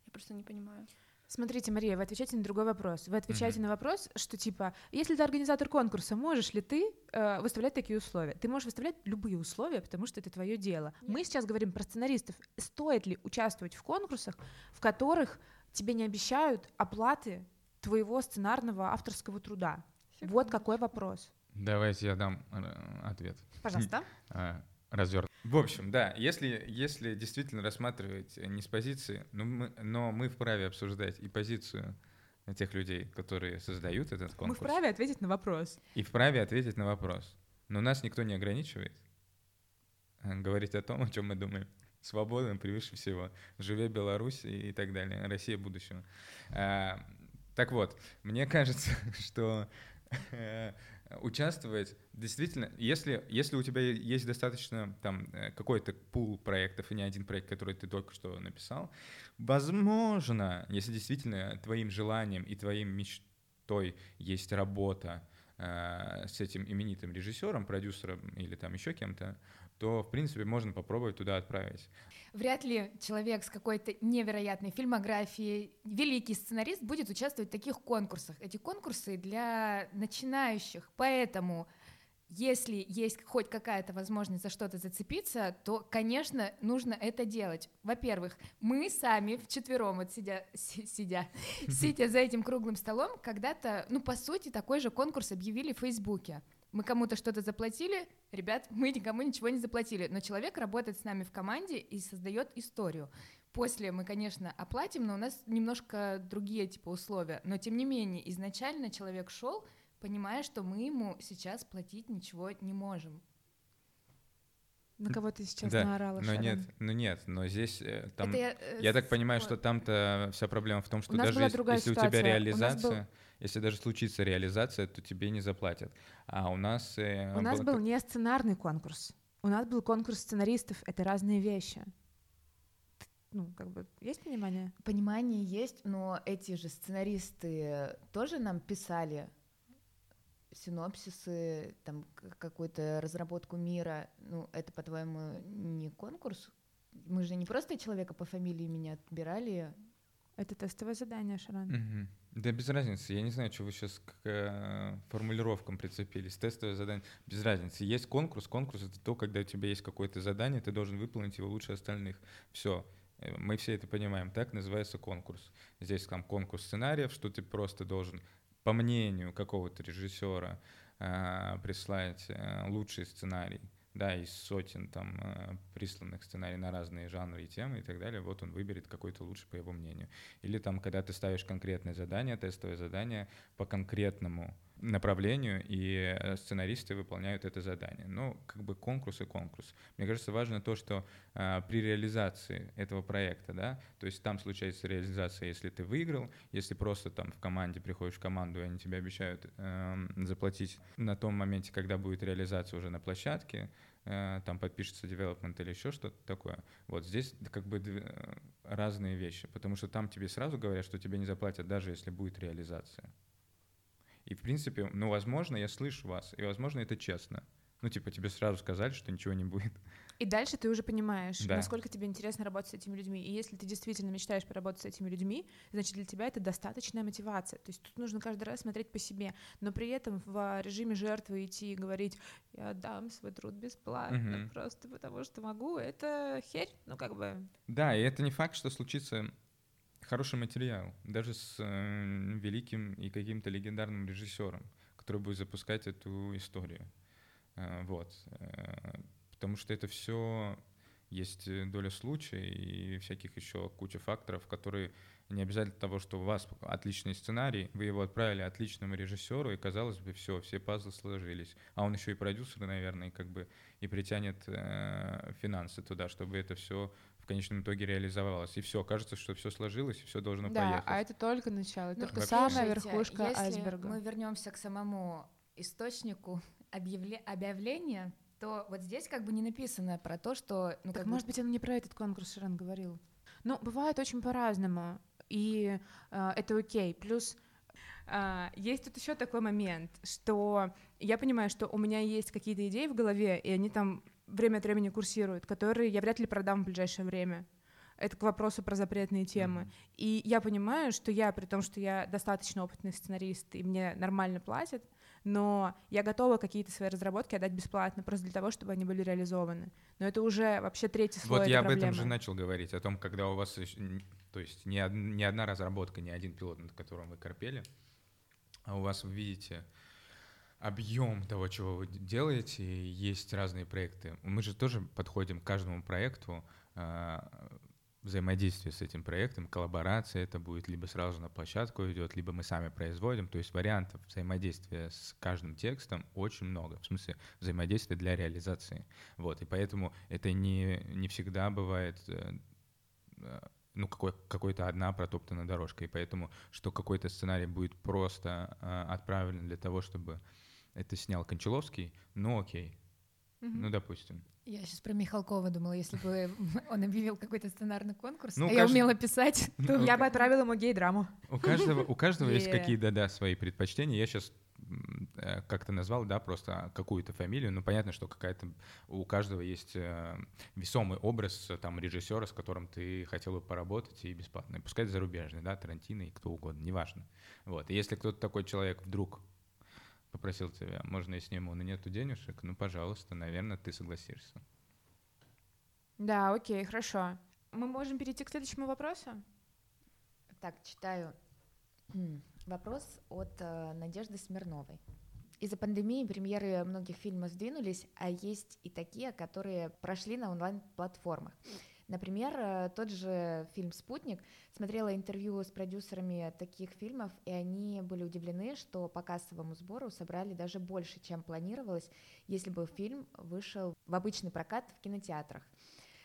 я просто не понимаю. Смотрите, Мария, вы отвечаете на другой вопрос. Вы отвечаете Мгм. на вопрос, что типа, если ты организатор конкурса, можешь ли ты э, выставлять такие условия? Ты можешь выставлять любые условия, потому что это твое дело. Мы сейчас говорим про сценаристов. Стоит ли участвовать в конкурсах, в которых тебе не обещают оплаты твоего сценарного авторского труда? Вот какой вопрос. давайте я дам э, ответ. Пожалуйста. *laughs* развернут. В общем, да, если, если действительно рассматривать не с позиции, ну, мы, но мы вправе обсуждать и позицию тех людей, которые создают этот Мы конкурс, вправе ответить на вопрос. и вправе ответить на вопрос. Но нас никто не ограничивает э, говорить о том, о чем мы думаем. Свобода превыше всего. Живе Беларусь и так далее. Россия будущего. Так вот, мне кажется, *laughs* что э, участвовать действительно, если, если у тебя есть достаточно там э, какой-то пул проектов и не один проект, который ты только что написал, возможно, если действительно твоим желанием и твоим мечтой есть работа э, с этим именитым режиссером, продюсером или там еще кем-то, то, в принципе, можно попробовать туда отправить. Вряд ли человек с какой-то невероятной фильмографией, великий сценарист, будет участвовать в таких конкурсах. Эти конкурсы для начинающих, поэтому если есть хоть какая-то возможность за что-то зацепиться, то, конечно, нужно это делать. Во-первых, мы сами вчетвером, вот сидя, си- сидя, *laughs* сидя за этим круглым столом, когда-то, ну, по сути, такой же конкурс объявили в Фейсбуке. Мы кому-то что-то заплатили, ребят, *laughs* мы никому ничего не заплатили, но человек работает с нами в команде и создает историю. После мы, конечно, оплатим, но у нас немножко другие типа условия. Но тем не менее, изначально человек шел, понимая, что мы ему сейчас платить ничего не можем. На кого ты сейчас да, наорала, но Шарон? нет, ну нет, но здесь э, там, Это я, э, так понимаю, что там-то вся проблема в том, что У нас даже была если, если у тебя У нас реализация, если даже случится реализация, то тебе не заплатят. А у нас э, У нас был так- не сценарный конкурс. У нас был конкурс сценаристов. Это разные вещи. Ну, как бы, есть понимание? Понимание есть, но эти же сценаристы тоже нам писали синопсисы, там какую-то разработку мира. Ну, это, по-твоему, не конкурс? Мы же не просто человека по фамилии меня отбирали. Это тестовое задание, Шарон. Мгм. Да без разницы, я не знаю, что вы сейчас к э, формулировкам прицепились. Тестовое задание, без разницы. Есть конкурс, конкурс это то, когда у тебя есть какое-то задание, ты должен выполнить его лучше остальных. Все, мы все это понимаем, так называется конкурс. Здесь там конкурс сценариев, что ты просто должен, по мнению какого-то режиссера, э, прислать э, лучший сценарий, да, из сотен там э, присланных сценарий на разные жанры и темы и так далее, вот он выберет какой-то лучший по его мнению. Или там, когда ты ставишь конкретное задание, тестовое задание по конкретному направлению, и э, сценаристы выполняют это задание. Но как бы конкурс и конкурс. Мне кажется, важно то, что а, при реализации этого проекта, да, то есть там случается реализация, если ты выиграл, если просто там в команде приходишь в команду, и они тебе обещают э, заплатить на том моменте, когда будет реализация уже на площадке, э, там подпишется девелопмент или еще что-то такое. Вот здесь как бы э, разные вещи, потому что там тебе сразу говорят, что тебе не заплатят, даже если будет реализация. И, в принципе, ну, возможно, я слышу вас, и, возможно, это честно. Ну, типа, тебе сразу сказали, что ничего не будет. И дальше ты уже понимаешь, Да. насколько тебе интересно работать с этими людьми. И если ты действительно мечтаешь поработать с этими людьми, значит, для тебя это достаточная мотивация. То есть тут нужно каждый раз смотреть по себе, но при этом в режиме жертвы идти и говорить, я дам свой труд бесплатно, Мгм. просто потому что могу, это херь, ну, как бы... Да, и это не факт, что случится хороший материал, даже с э, великим и каким-то легендарным режиссером, который будет запускать эту историю. Э, вот. Э, потому что это все есть э, доля случая и всяких еще куча факторов, которые не обязательно того, что у вас отличный сценарий, вы его отправили отличному режиссеру, и казалось бы, все, все пазлы сложились. А он еще и продюсер, наверное, и как бы и притянет э, финансы туда, чтобы это все в конечном итоге реализовалось. И все, кажется, что все сложилось, и все должно да, поехать. а это только начало, Ну, только вообще. самая слушайте, верхушка если айсберга. мы вернемся к самому источнику *laughs* объявле- объявления, то вот здесь как бы не написано про то, что... Ну, Так, как бы- может быть, он не про этот конкурс Ширан говорил. Ну, бывает очень по-разному, и э, это окей. Плюс а, есть тут еще такой момент, что я понимаю, что у меня есть какие-то идеи в голове, и они там время от времени курсируют, которые я вряд ли продам в ближайшее время. Это к вопросу про запретные темы. Мгм. И я понимаю, что я, при том, что я достаточно опытный сценарист, и мне нормально платят, но я готова какие-то свои разработки отдать бесплатно, просто для того, чтобы они были реализованы. Но это уже вообще третий слой Вот я об этом же начал говорить, о том, когда у вас, то есть не, од- не одна разработка, не один пилот, над которым вы корпели, а у вас вы видите объем того, чего вы делаете, есть разные проекты. Мы же тоже подходим к каждому проекту а, взаимодействие с этим проектом, коллаборация это будет, либо сразу на площадку идет, либо мы сами производим. То есть вариантов взаимодействия с каждым текстом очень много. В смысле взаимодействия для реализации. Вот, и поэтому это не, не всегда бывает э, ну, какой, какой-то одна протоптанная дорожка. И поэтому, что какой-то сценарий будет просто э, отправлен для того, чтобы это снял Кончаловский, ну окей, Мгм. ну допустим. Я сейчас про Михалкова думала, если бы *laughs* он объявил какой-то сценарный конкурс, Ну, а я каждый- умела писать, *laughs* то Ну, Я бы отправила ему гей-драму. У каждого, у каждого есть *laughs* какие-то, да, свои предпочтения. Я сейчас как-то назвал, да, просто какую-то фамилию. Ну, понятно, что какая-то у каждого есть э, весомый образ э, там режиссера, с которым ты хотел бы поработать и бесплатно. И пускай это зарубежный, да, Тарантино и кто угодно, неважно. Вот. И если кто-то такой человек вдруг попросил тебя, можно я сниму, но нету денежек, ну, пожалуйста, наверное, ты согласишься. Да, окей, хорошо. Мы можем перейти к следующему вопросу? Так, читаю *clears throat* вопрос от э, Надежды Смирновой. Из-за пандемии премьеры многих фильмов сдвинулись, а есть и такие, которые прошли на онлайн-платформах. Например, э, тот же фильм «Спутник» смотрела интервью с продюсерами таких фильмов, и они были удивлены, что по кассовому сбору собрали даже больше, чем планировалось, если бы фильм вышел в обычный прокат в кинотеатрах.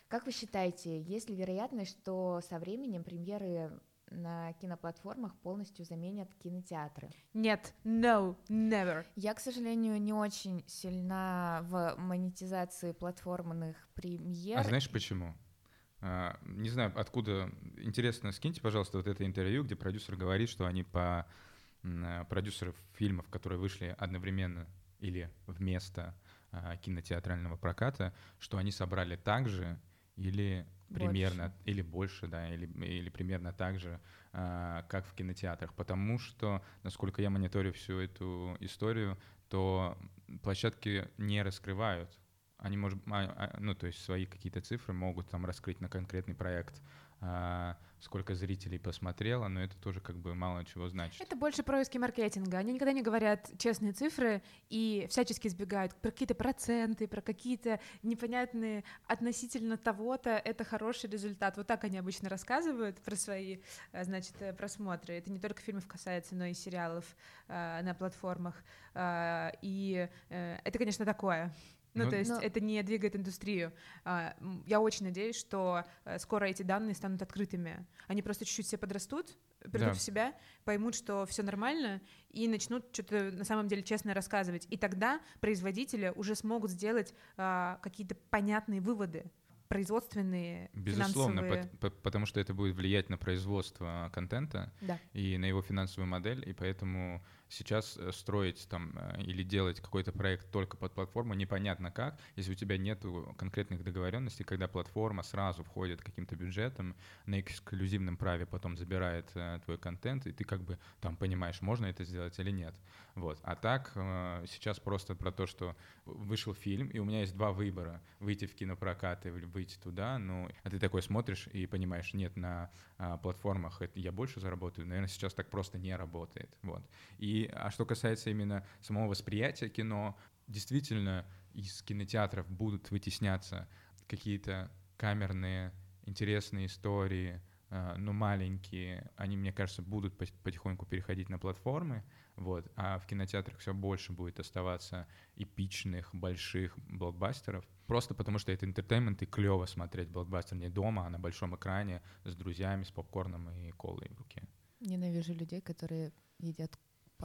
Как вы считаете, есть ли вероятность, что со временем премьеры на киноплатформах полностью заменят кинотеатры? Нет, no, never. Я, к сожалению, не очень сильна в монетизации платформенных премьер. А знаешь почему? А, не знаю, откуда. Интересно, скиньте, пожалуйста, вот это интервью, где продюсер говорит, что они по а, продюсеров фильмов, которые вышли одновременно или вместо а, кинотеатрального проката, что они собрали так же или примерно, или больше, да, или, или примерно так же, а, как в кинотеатрах. Потому что, насколько я мониторю всю эту историю, то площадки не раскрывают они, может, а- а, ну, то есть свои какие-то цифры могут там раскрыть на конкретный проект а, сколько зрителей посмотрело, но это тоже как бы мало чего значит. Это больше происки маркетинга. Они никогда не говорят честные цифры и всячески избегают про какие-то проценты, про какие-то непонятные относительно того-то это хороший результат. Вот так они обычно рассказывают про свои, э, значит, э, просмотры. Это не только фильмов касается, но и сериалов э, на платформах. Э, и э, это, конечно, такое. Ну, Ну, то есть Но- это не двигает индустрию. А, Я очень надеюсь, что э, скоро эти данные станут открытыми. Они просто чуть-чуть все подрастут, придут Да. в себя, поймут, что все нормально, и начнут что-то на самом деле честно рассказывать. И тогда производители уже смогут сделать а, какие-то понятные выводы, производственные, Безусловно, финансовые. пот- по- потому что это будет влиять на производство контента Да. и на его финансовую модель, и поэтому сейчас э, строить там э, или делать какой-то проект только под платформу непонятно как, если у тебя нет конкретных договоренностей, когда платформа сразу входит каким-то бюджетом, на эксклюзивном праве потом забирает э, твой контент, и ты как бы там понимаешь, можно это сделать или нет. Вот. А так сейчас просто про то, что вышел фильм, и у меня есть два выбора. Выйти в кинопрокат или выйти туда, ну, а ты такой смотришь и понимаешь, нет, на а, платформах я больше заработаю, наверное, сейчас так просто не работает. Вот. И, а что касается именно самого восприятия кино, действительно из кинотеатров будут вытесняться какие-то камерные интересные истории, а, но маленькие, они, мне кажется, будут потихоньку переходить на платформы, вот, а в кинотеатрах все больше будет оставаться эпичных, больших блокбастеров, просто потому что это интертеймент и клево смотреть блокбастер не дома, а на большом экране с друзьями, с попкорном и колой в руке. Ненавижу людей, которые едят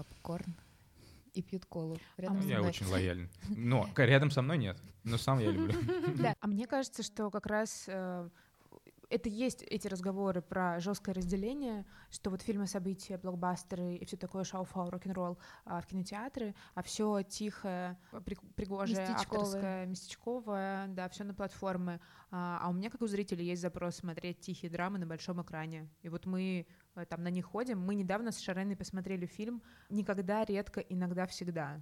попкорн и пьют колу. А рядом со Я мной. очень лоялен. *laughs* Но рядом со мной нет, но сам я люблю. *laughs* Да. *laughs* А мне кажется, что как раз э, это есть эти разговоры про жесткое разделение, что вот фильмы, события, блокбастеры и все такое шоу-фау, рок-н-ролл а, в кинотеатры, а все тихое, при- пригожее, Местечковое. авторское, местечковое, да, все на платформы. А, а у меня, как у зрителя, есть запрос смотреть тихие драмы на большом экране. И вот мы там на них ходим. Мы недавно с Шареной посмотрели фильм «Никогда, редко, иногда, всегда».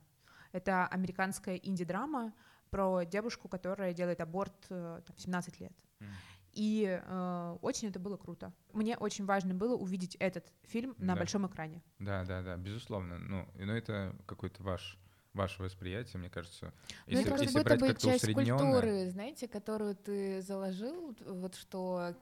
Это американская инди-драма про девушку, которая делает аборт э, там, в 17 лет. Мгм. И э, очень это было круто. Мне очень важно было увидеть этот фильм на Да. большом экране. Да, да, да, безусловно. Ну, но это какой-то ваш ваше восприятие, мне кажется. Ну, это как если будто брать бы часть культуры, знаете, которую ты заложил, вот что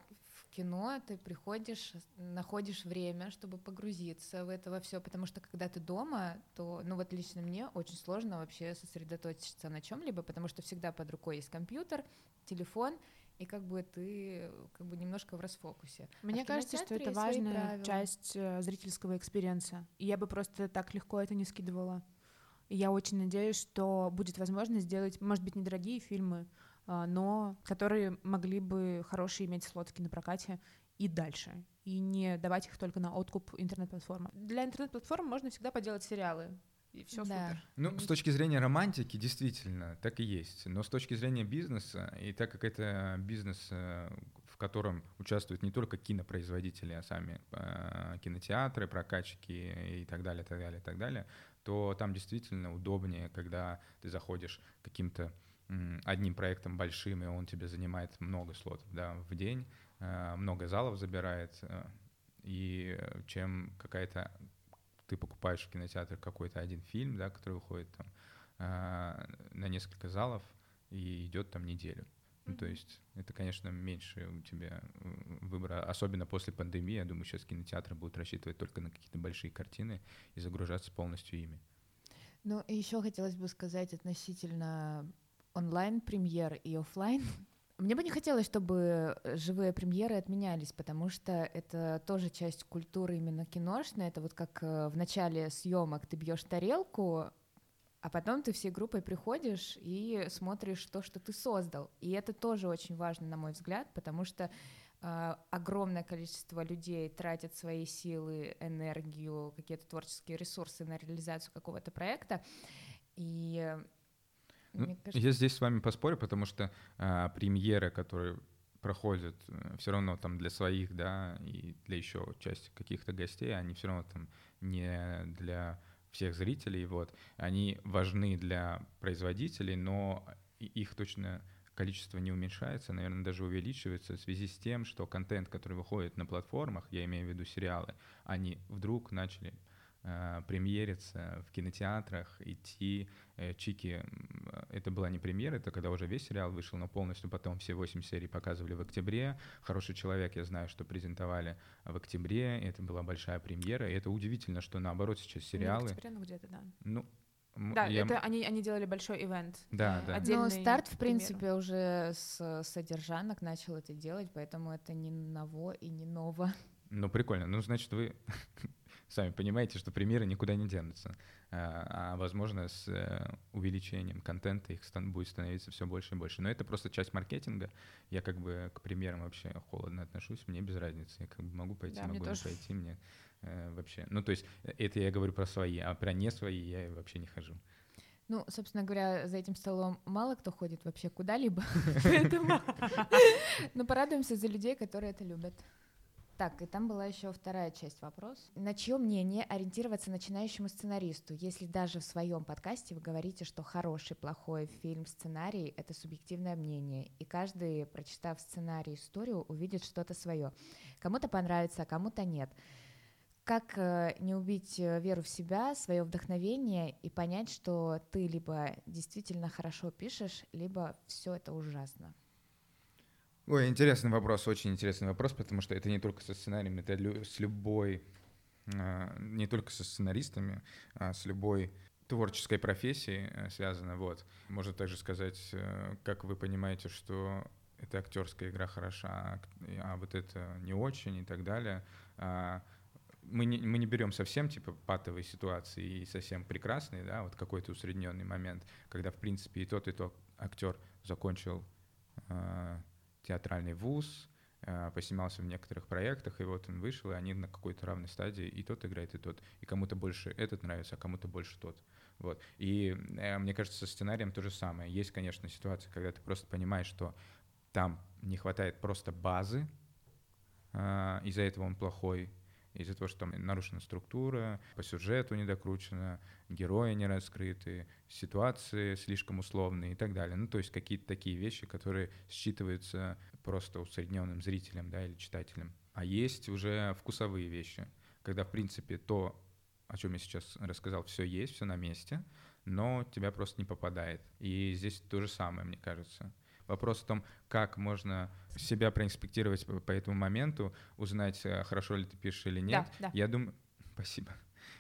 кино ты приходишь, находишь время, чтобы погрузиться в это во все, потому что когда ты дома, то, ну вот лично мне очень сложно вообще сосредоточиться на чем-либо, потому что всегда под рукой есть компьютер, телефон, и как бы ты как бы немножко в расфокусе. Мне в кажется, что это важная часть э, зрительского experience а. И я бы просто так легко это не скидывала. И я очень надеюсь, что будет возможность сделать, может быть, недорогие фильмы, а, но которые могли бы хорошие иметь слот в кинопрокате и дальше. И не давать их только на откуп интернет-платформы. Для интернет-платформ можно всегда поделать сериалы. И все Да. супер. Ну, с точки зрения романтики, действительно, так и есть. Но с точки зрения бизнеса, и так как это бизнес, э, в котором участвуют не только кинопроизводители, а сами э, кинотеатры, прокатчики и так далее, так далее, так далее, то там действительно удобнее, когда ты заходишь каким-то одним проектом большим, и он тебе занимает много слотов да, в день, э, много залов забирает, э, и э, чем какая-то ты покупаешь в кинотеатр какой-то один фильм, да, который выходит там а, на несколько залов и идет там неделю. Ну, то есть это, конечно, меньше у тебя выбора, особенно после пандемии. Я думаю, сейчас кинотеатры будут рассчитывать только на какие-то большие картины и загружаться полностью ими. Ну, и еще хотелось бы сказать относительно онлайн-премьер и оффлайн. *laughs* Мне бы не хотелось, чтобы э, живые премьеры отменялись, потому что это тоже часть культуры именно киношной. Это вот как э, в начале съемок ты бьешь тарелку, а потом ты всей группой приходишь и смотришь то, что ты создал. И это тоже очень важно, на мой взгляд, потому что э, огромное количество людей тратят свои силы, энергию, какие-то творческие ресурсы на реализацию какого-то проекта. И мне кажется, Я здесь с вами поспорю, потому что а, премьеры, которые проходят все равно там для своих, да, и для еще части каких-то гостей, они все равно там не для всех зрителей, вот, они важны для производителей, но их точно количество не уменьшается, наверное, даже увеличивается в связи с тем, что контент, который выходит на платформах, я имею в виду сериалы, они вдруг начали э, премьериться в кинотеатрах, идти. Э, Чики, это была не премьера, это когда уже весь сериал вышел, но полностью потом все восемь серий показывали в октябре. «Хороший человек», я знаю, что презентовали в октябре, это была большая премьера, и это удивительно, что наоборот сейчас сериалы... Не в октябре, но где-то, да. Ну, да, я... это они, они делали большой ивент. Да, да. Но старт, в принципе, уже с содержанок начал это делать, поэтому это не ново и не ново. Ну, прикольно. Ну, значит, вы *laughs* сами понимаете, что примеры никуда не денутся. А, а возможно, с э, увеличением контента их будет становиться все больше и больше. Но это просто часть маркетинга. Я как бы к примерам вообще холодно отношусь, мне без разницы. Я как бы могу пойти, да, могу не тоже. пойти, мне э, вообще. Ну, то есть э, это я говорю про свои, а про не свои я вообще не хожу. Ну, собственно говоря, за этим столом мало кто ходит вообще куда-либо, *laughs* *laughs* поэтому... *laughs* Но порадуемся за людей, которые это любят. Так, и там была еще вторая часть вопрос. На чье мнение ориентироваться начинающему сценаристу, если даже в своем подкасте вы говорите, что хороший, плохой фильм, сценарий — это субъективное мнение, и каждый, прочитав сценарий, историю, увидит что-то свое. Кому-то понравится, а кому-то нет. Как э, не убить э, веру в себя, свое вдохновение и понять, что ты либо действительно хорошо пишешь, либо все это ужасно? Ой, интересный вопрос, очень интересный вопрос, потому что это не только со сценарием, это с любой, а, не только со сценаристами, а с любой творческой профессией э, связано. Вот. Можно также сказать, э, как вы понимаете, что эта актерская игра хороша, а вот это не очень и так далее. А, мы не, мы не берем совсем типа патовые ситуации и совсем прекрасные, да, вот какой-то усредненный момент, когда в принципе и тот, и тот актер закончил а, театральный вуз, э, поснимался в некоторых проектах, и вот он вышел, и они на какой-то равной стадии, и тот играет, и тот. И кому-то больше этот нравится, а кому-то больше тот. Вот. И э, мне кажется, со сценарием то же самое. Есть, конечно, ситуация, когда ты просто понимаешь, что там не хватает просто базы, э, из-за этого он плохой, из-за того, что там нарушена структура, по сюжету недокручено, герои не раскрыты, ситуации слишком условные и так далее. Ну, то есть какие-то такие вещи, которые считываются просто усредненным зрителем да, или читателем. А есть уже вкусовые вещи, когда, в принципе, то, о чем я сейчас рассказал, все есть, все на месте, но тебя просто не попадает. И здесь то же самое, мне кажется. Вопрос в том, как можно себя проинспектировать по, по этому моменту, узнать, э, хорошо ли ты пишешь или нет. Да, да. Я думаю, *laughs* спасибо.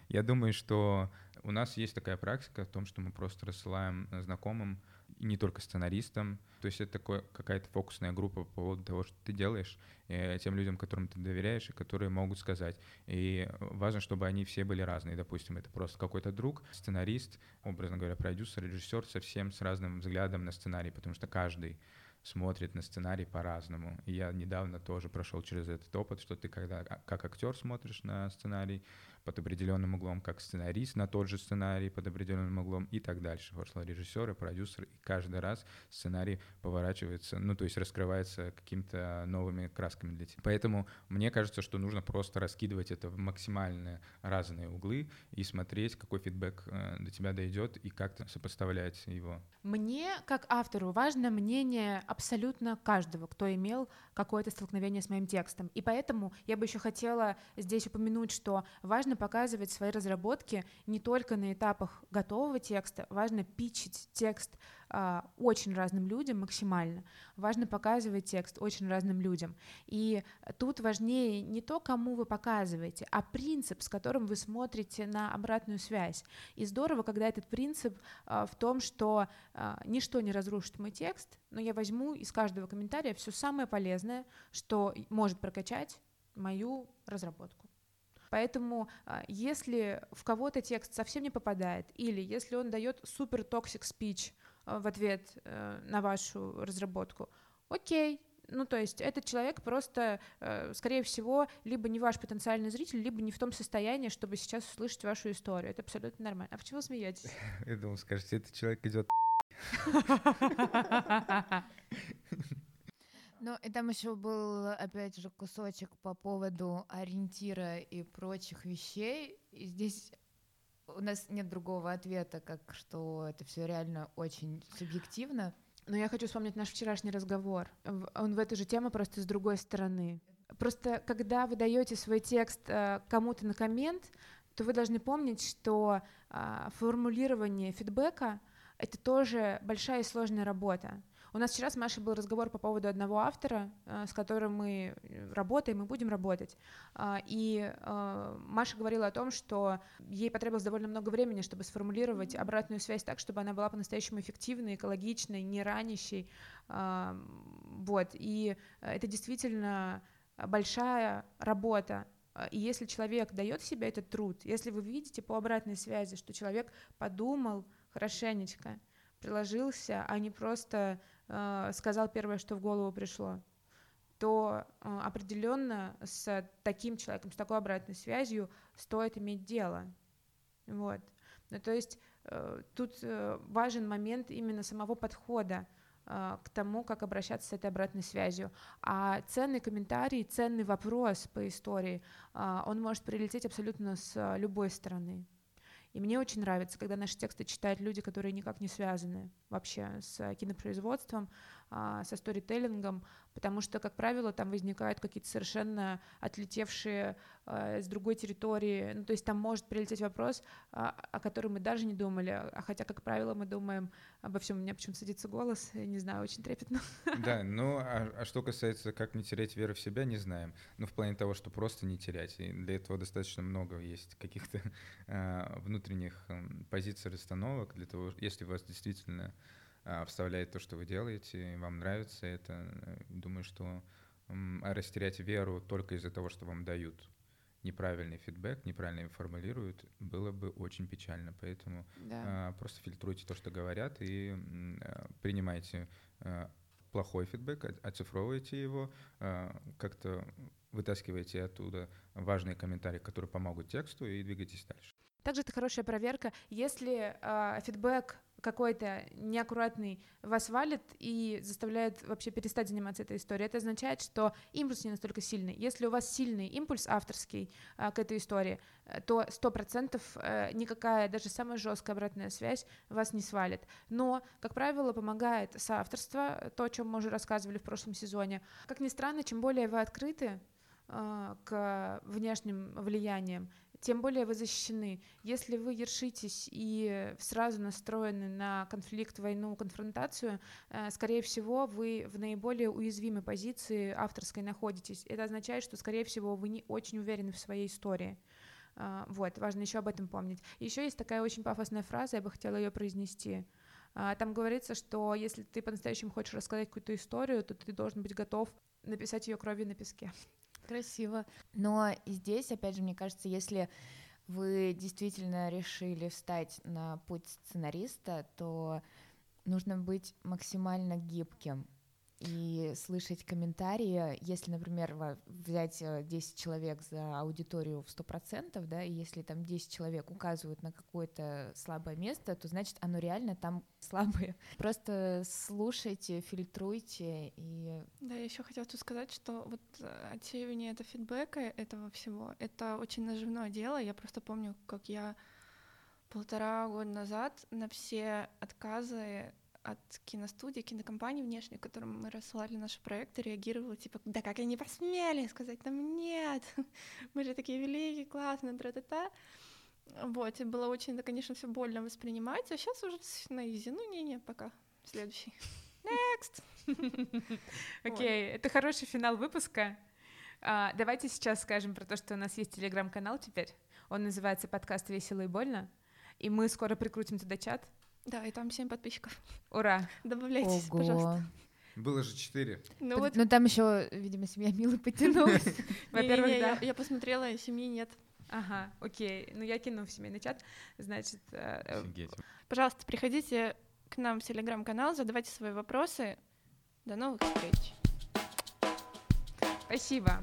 Я думаю, что у нас есть такая практика в том, что мы просто рассылаем знакомым, и не только сценаристам. То есть это такое, какая-то фокусная группа по поводу того, что ты делаешь, э, тем людям, которым ты доверяешь, и которые могут сказать. И важно, чтобы они все были разные. Допустим, это просто какой-то друг, сценарист, образно говоря, продюсер, режиссер, совсем с разным взглядом на сценарий, потому что каждый смотрит на сценарий по-разному. И я недавно тоже прошел через этот опыт, что ты когда а, как актер смотришь на сценарий, под определенным углом, как сценарист на тот же сценарий под определенным углом и так дальше. Вошла режиссер и продюсер, и каждый раз сценарий поворачивается, ну, то есть раскрывается какими-то новыми красками для тебя. Поэтому мне кажется, что нужно просто раскидывать это в максимально разные углы и смотреть, какой фидбэк э, до тебя дойдет и как-то сопоставлять его. Мне, как автору, важно мнение абсолютно каждого, кто имел какое-то столкновение с моим текстом. И поэтому я бы еще хотела здесь упомянуть, что важно важно показывать свои разработки не только на этапах готового текста, важно пичить текст а, очень разным людям максимально, важно показывать текст очень разным людям. И тут важнее не то, кому вы показываете, а принцип, с которым вы смотрите на обратную связь. И здорово, когда этот принцип а, в том, что а, ничто не разрушит мой текст, но я возьму из каждого комментария все самое полезное, что может прокачать мою разработку. Поэтому а, если в кого-то текст совсем не попадает, или если он дает супер toxic speech в ответ э, на вашу разработку, окей, ну, то есть этот человек просто, э, скорее всего, либо не ваш потенциальный зритель, либо не в том состоянии, чтобы сейчас услышать вашу историю. Это абсолютно нормально. А почему вы смеетесь? *laughs* Я думал, скажете, этот человек идет. *laughs* *laughs* Ну, и там еще был, опять же, кусочек по поводу ориентира и прочих вещей. И здесь у нас нет другого ответа, как что это все реально очень субъективно. Но я хочу вспомнить наш вчерашний разговор. Он в эту же тему, просто с другой стороны. Просто когда вы даете свой текст э, кому-то на коммент, то вы должны помнить, что а, формулирование фидбэка — это тоже большая и сложная работа. У нас вчера с Машей был разговор по поводу одного автора, э, с которым мы э, работаем и будем работать. А, И э, Маша говорила о том, что ей потребовалось довольно много времени, чтобы сформулировать обратную связь так, чтобы она была по-настоящему эффективной, экологичной, не ранящей. А, Вот. И это действительно большая работа. А, И если человек дает себе этот труд, если вы видите по обратной связи, что человек подумал хорошенечко, приложился, а не просто сказал первое, что в голову пришло, то э, определенно с таким человеком, с такой обратной связью стоит иметь дело. Вот. Ну, то есть э, тут э, важен момент именно самого подхода э, к тому, как обращаться с этой обратной связью. А ценный комментарий, ценный вопрос по истории, э, он может прилететь абсолютно с э, любой стороны. И мне очень нравится, когда наши тексты читают люди, которые никак не связаны вообще с кинопроизводством, а, со сторителлингом, потому что, как правило, там возникают какие-то совершенно отлетевшие а, с другой территории, ну, то есть там может прилететь вопрос, а, о котором мы даже не думали, а хотя, как правило, мы думаем обо всем. У меня почему садится голос, я не знаю, очень трепетно. Да, ну а, а что касается, как не терять веру в себя, не знаем. Ну, в плане того, что просто не терять. И для этого достаточно много есть каких-то а, внутренних позиций, расстановок, для того, если вас действительно а, вставляет то, что вы делаете, и вам нравится это, э, думаю, что а растерять веру только из-за того, что вам дают неправильный фидбэк, неправильно его формулируют, было бы очень печально. Поэтому Да. а, Просто фильтруйте то, что говорят, и а, принимайте а, плохой фидбэк, о- оцифровывайте его, а, как-то вытаскивайте оттуда важные комментарии, которые помогут тексту, и двигайтесь дальше. Также это хорошая проверка, если э, фидбэк какой-то неаккуратный вас валит и заставляет вообще перестать заниматься этой историей. Это означает, что импульс не настолько сильный. Если у вас сильный импульс авторский э, к этой истории, э, то сто процентов э, никакая, даже самая жесткая обратная связь вас не свалит. Но, как правило, помогает соавторство, то, о чем мы уже рассказывали в прошлом сезоне. Как ни странно, чем более вы открыты э, к внешним влияниям, тем более вы защищены. Если вы ершитесь и сразу настроены на конфликт, войну, конфронтацию, э, скорее всего, вы в наиболее уязвимой позиции авторской находитесь. Это означает, что, скорее всего, вы не очень уверены в своей истории. А, Вот, важно еще об этом помнить. Еще есть такая очень пафосная фраза, я бы хотела ее произнести. А, Там говорится, что если ты по-настоящему хочешь рассказать какую-то историю, то ты должен быть готов написать ее кровью на песке. Красиво. Но здесь, опять же, мне кажется, если вы действительно решили встать на путь сценариста, то нужно быть максимально гибким и слышать комментарии. Если, например, взять э, 10 человек за аудиторию в 100%, да, и если там 10 человек указывают на какое-то слабое место, то значит оно реально там *laughs* слабое. Просто слушайте, фильтруйте и Да, я еще хотела тут сказать, что вот э, отсеивание это фидбэка этого всего, это очень наживное дело. Я просто помню, как я полтора года назад на все отказы от киностудии, кинокомпаний внешних, которым мы рассылали наши проекты, реагировала типа, да как они посмели сказать нам нет, *laughs* мы же такие великие, классные, тра-та-та. Вот, и было очень, да, конечно, все больно воспринимать, а сейчас уже на изи. Ну, не-не, пока. Следующий. *laughs* Next. *laughs* Окей, это хороший финал выпуска. А, давайте сейчас скажем про то, что у нас есть телеграм-канал теперь. Он называется «Подкаст весело и больно». И мы скоро прикрутим туда чат. Да, и там 7 подписчиков. Ура! Добавляйтесь, пожалуйста. Было же четыре. Ну вот, Ну там еще, видимо, семья Милы потянулась. *laughs* Во-первых, да. я, посмотрела, и семьи нет. Ага, окей. Ну, я кину в семейный чат. Значит, э, э. Пожалуйста, приходите к нам в телеграм-канал, задавайте свои вопросы. До новых встреч. спасибо.